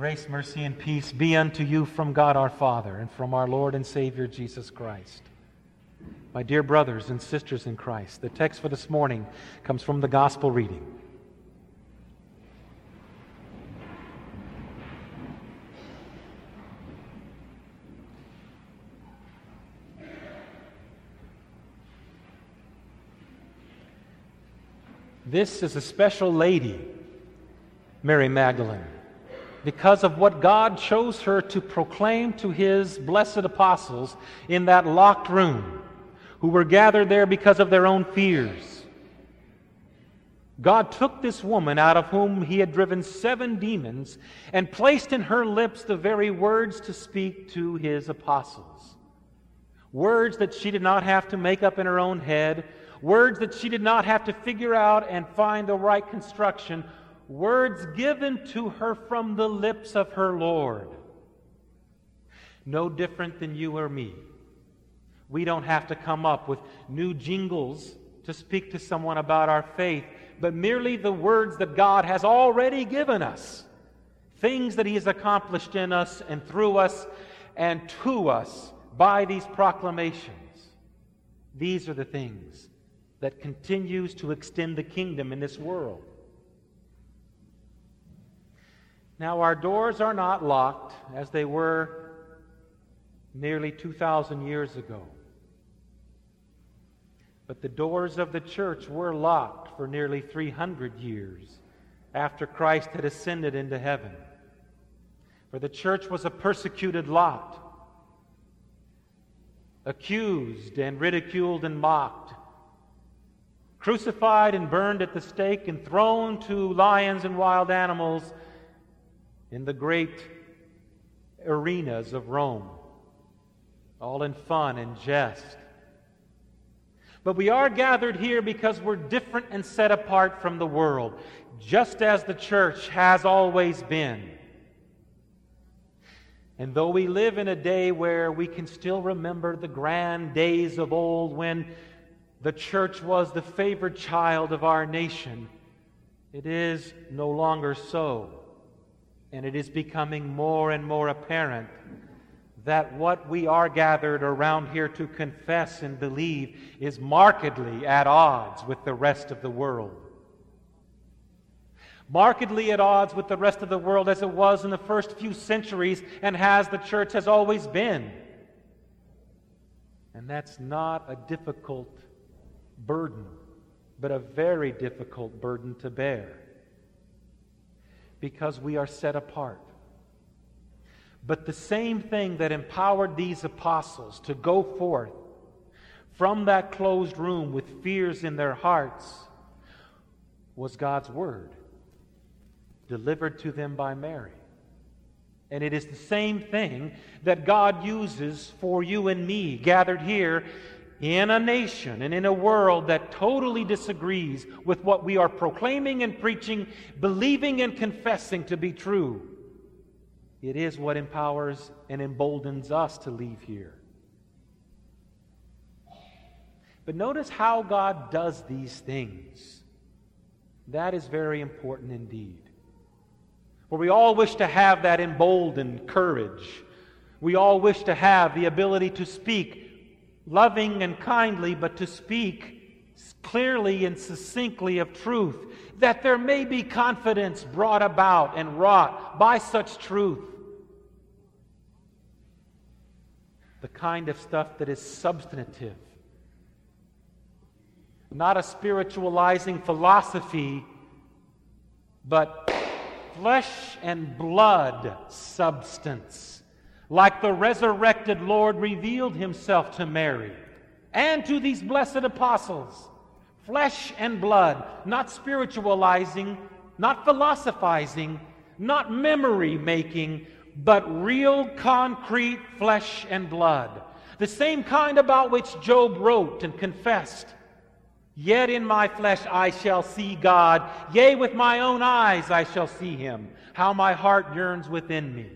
Grace, mercy, and peace be unto you from God our Father and from our Lord and Savior Jesus Christ. My dear brothers and sisters in Christ, the text for this morning comes from the Gospel reading. This is a special lady, Mary Magdalene, because of what God chose her to proclaim to his blessed apostles in that locked room, who were gathered there because of their own fears. God took this woman out of whom he had driven seven demons and placed in her lips the very words to speak to his apostles. Words that she did not have to make up in her own head, words that she did not have to figure out and find the right construction, words given to her from the lips of her Lord. No different than you or me. We don't have to come up with new jingles to speak to someone about our faith, but merely the words that God has already given us. Things that He has accomplished in us and through us and to us by these proclamations. These are the things that continues to extend the kingdom in this world. Now, our doors are not locked as they were nearly 2,000 years ago. But the doors of the church were locked for nearly 300 years after Christ had ascended into heaven. For the church was a persecuted lot, accused and ridiculed and mocked crucified and burned at the stake and thrown to lions and wild animals in the great arenas of Rome, all in fun and jest. But we are gathered here because we're different and set apart from the world, just as the church has always been. And though we live in a day where we can still remember the grand days of old when the church was the favored child of our nation. It is no longer so. And it is becoming more and more apparent that what we are gathered around here to confess and believe is markedly at odds with the rest of the world. Markedly at odds with the rest of the world as it was in the first few centuries and has the church has always been. And that's not a difficult burden, but a very difficult burden to bear because we are set apart. But the same thing that empowered these apostles to go forth from that closed room with fears in their hearts was God's Word, delivered to them by Mary. And it is the same thing that God uses for you and me gathered here in a nation and in a world that totally disagrees with what we are proclaiming and preaching, believing and confessing to be true, it is what empowers and emboldens us to leave here. But notice how God does these things. That is very important indeed. For we all wish to have that emboldened courage. We all wish to have the ability to speak loving and kindly, but to speak clearly and succinctly of truth, that there may be confidence brought about and wrought by such truth. The kind of stuff that is substantive, not a spiritualizing philosophy, but flesh and blood substance like the resurrected Lord revealed himself to Mary and to these blessed apostles. Flesh and blood, not spiritualizing, not philosophizing, not memory making, but real concrete flesh and blood. The same kind about which Job wrote and confessed. Yet in my flesh I shall see God, yea, with my own eyes I shall see him. How my heart yearns within me.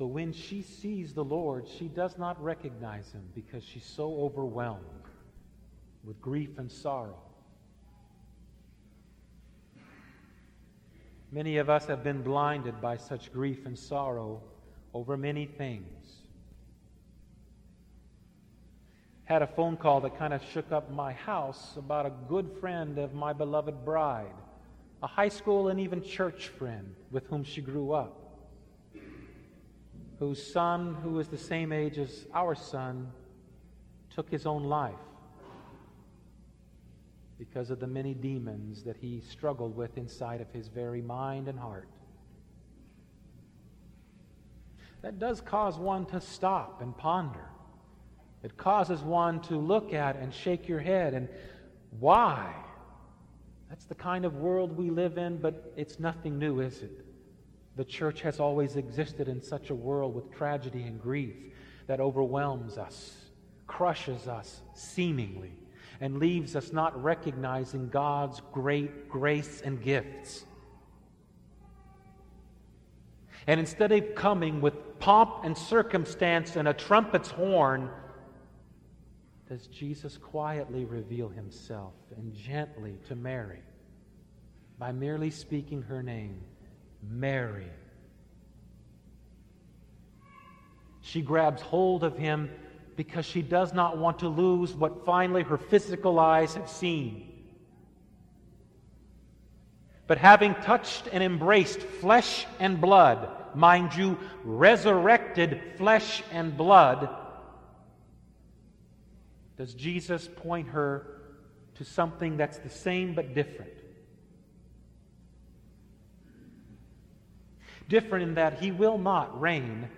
So when she sees the Lord, she does not recognize him because she's so overwhelmed with grief and sorrow. Many of us have been blinded by such grief and sorrow over many things. Had a phone call that kind of shook up my house about a good friend of my beloved bride, a high school and even church friend with whom she grew up, whose son, who was the same age as our son, took his own life because of the many demons that he struggled with inside of his very mind and heart. That does cause one to stop and ponder. It causes one to look at and shake your head and why? That's the kind of world we live in, but it's nothing new, is it? The church has always existed in such a world with tragedy and grief that overwhelms us, crushes us, seemingly and leaves us not recognizing God's great grace and gifts. And instead of coming with pomp and circumstance and a trumpet's horn, does Jesus quietly reveal himself and gently to Mary by merely speaking her name, Mary. She grabs hold of him because she does not want to lose what finally her physical eyes have seen. But having touched and embraced flesh and blood, mind you, resurrected flesh and blood, does Jesus point her to something that's the same but different? Different in that he will not reign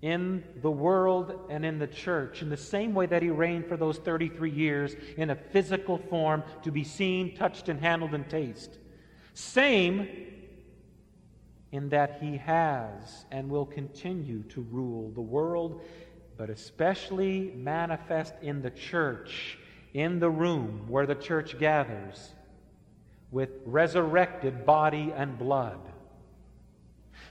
in the world and in the church in the same way that he reigned for those 33 years in a physical form to be seen, touched, and handled and tasted. Same in that he has and will continue to rule the world, but especially manifest in the church, in the room where the church gathers, with resurrected body and blood.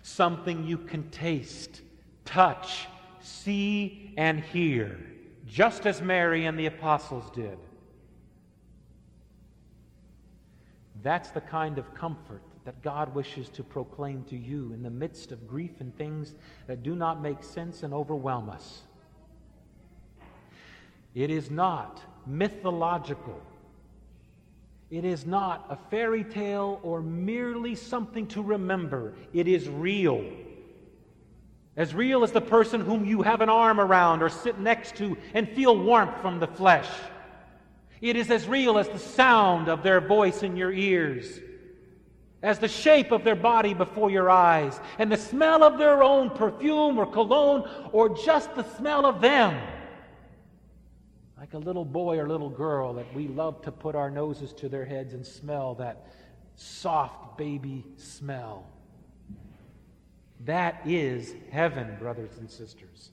Something you can taste touch, see, and hear, just as Mary and the apostles did. That's the kind of comfort that God wishes to proclaim to you in the midst of grief and things that do not make sense and overwhelm us. It is not mythological. It is not a fairy tale or merely something to remember. It is real. As real as the person whom you have an arm around or sit next to and feel warmth from the flesh. It is as real as the sound of their voice in your ears, as the shape of their body before your eyes, and the smell of their own perfume or cologne, or just the smell of them. Like a little boy or little girl that we love to put our noses to their heads and smell that soft baby smell. That is heaven, brothers and sisters.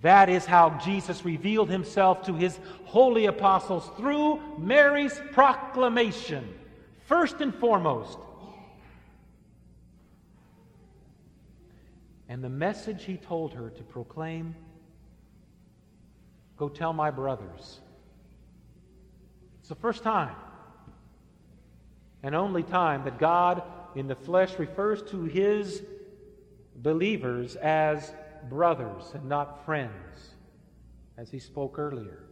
That is how Jesus revealed himself to his holy apostles through Mary's proclamation, first and foremost. And the message he told her to proclaim go tell my brothers. It's the first time and only time that God in the flesh refers to his believers as brothers and not friends, as he spoke earlier.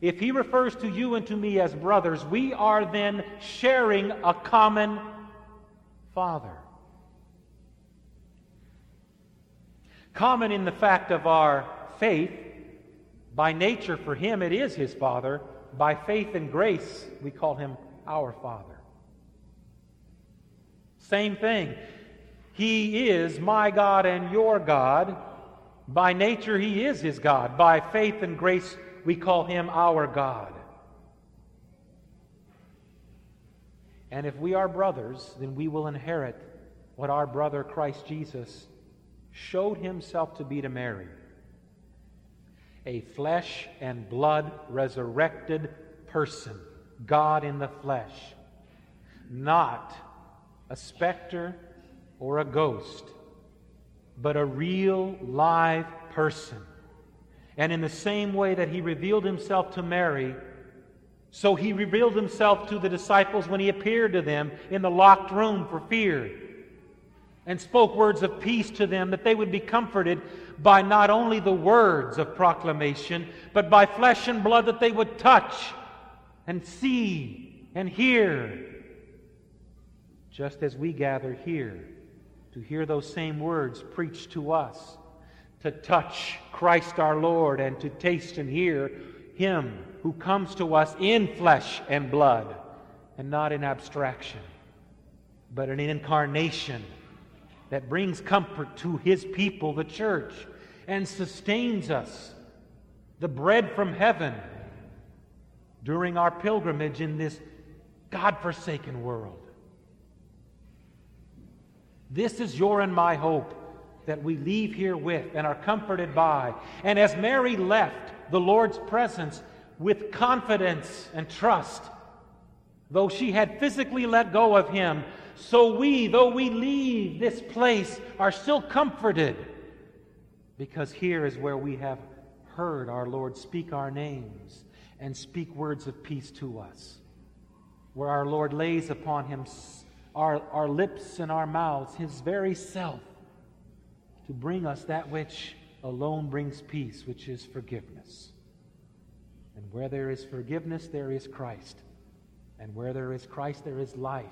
If he refers to you and to me as brothers, we are then sharing a common Father. Common in the fact of our faith. By nature, for him, it is his Father. By faith and grace, we call him our Father. Same thing. He is my God and your God. By nature, He is His God. By faith and grace, we call Him our God. And if we are brothers, then we will inherit what our brother Christ Jesus showed Himself to be to Mary a flesh and blood resurrected person, God in the flesh, not a specter or a ghost, but a real live person. And in the same way that he revealed himself to Mary, So he revealed himself to the disciples when he appeared to them in the locked room for fear and spoke words of peace to them that they would be comforted by not only the words of proclamation, but by flesh and blood that they would touch and see and hear. Just as we gather here to hear those same words preached to us, to touch Christ our Lord and to taste and hear Him who comes to us in flesh and blood and not in abstraction, but in incarnation that brings comfort to His people, the church, and sustains us, the bread from heaven, during our pilgrimage in this God forsaken world. This is your and my hope that we leave here with and are comforted by. And as Mary left the Lord's presence with confidence and trust, though she had physically let go of him, so we, though we leave this place, are still comforted because here is where we have heard our Lord speak our names and speak words of peace to us, where our Lord lays upon him our, our lips and our mouths his very self to bring us that which alone brings peace, which is forgiveness. And where there is forgiveness, there is Christ. And where there is Christ, there is life.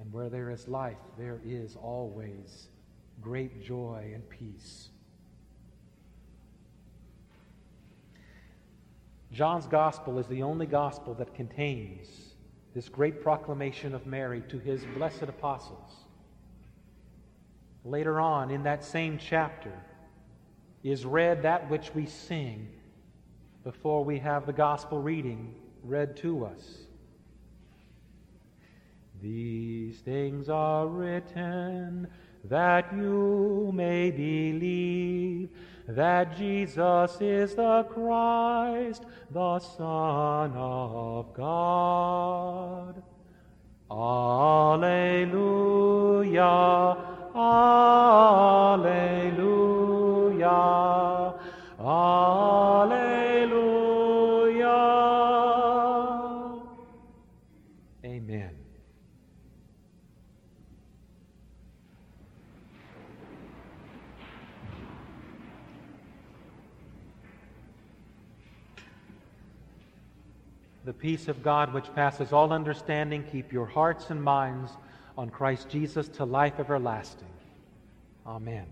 And where there is life, there is always great joy and peace. John's gospel is the only gospel that contains this great proclamation of Mary to his blessed apostles. Later on in that same chapter is read that which we sing before we have the gospel reading read to us. These things are written that you may believe that Jesus is the Christ, the Son of God. Alleluia, Alleluia, Alleluia. The peace of God, which passes all understanding, keep your hearts and minds on Christ Jesus to life everlasting. Amen.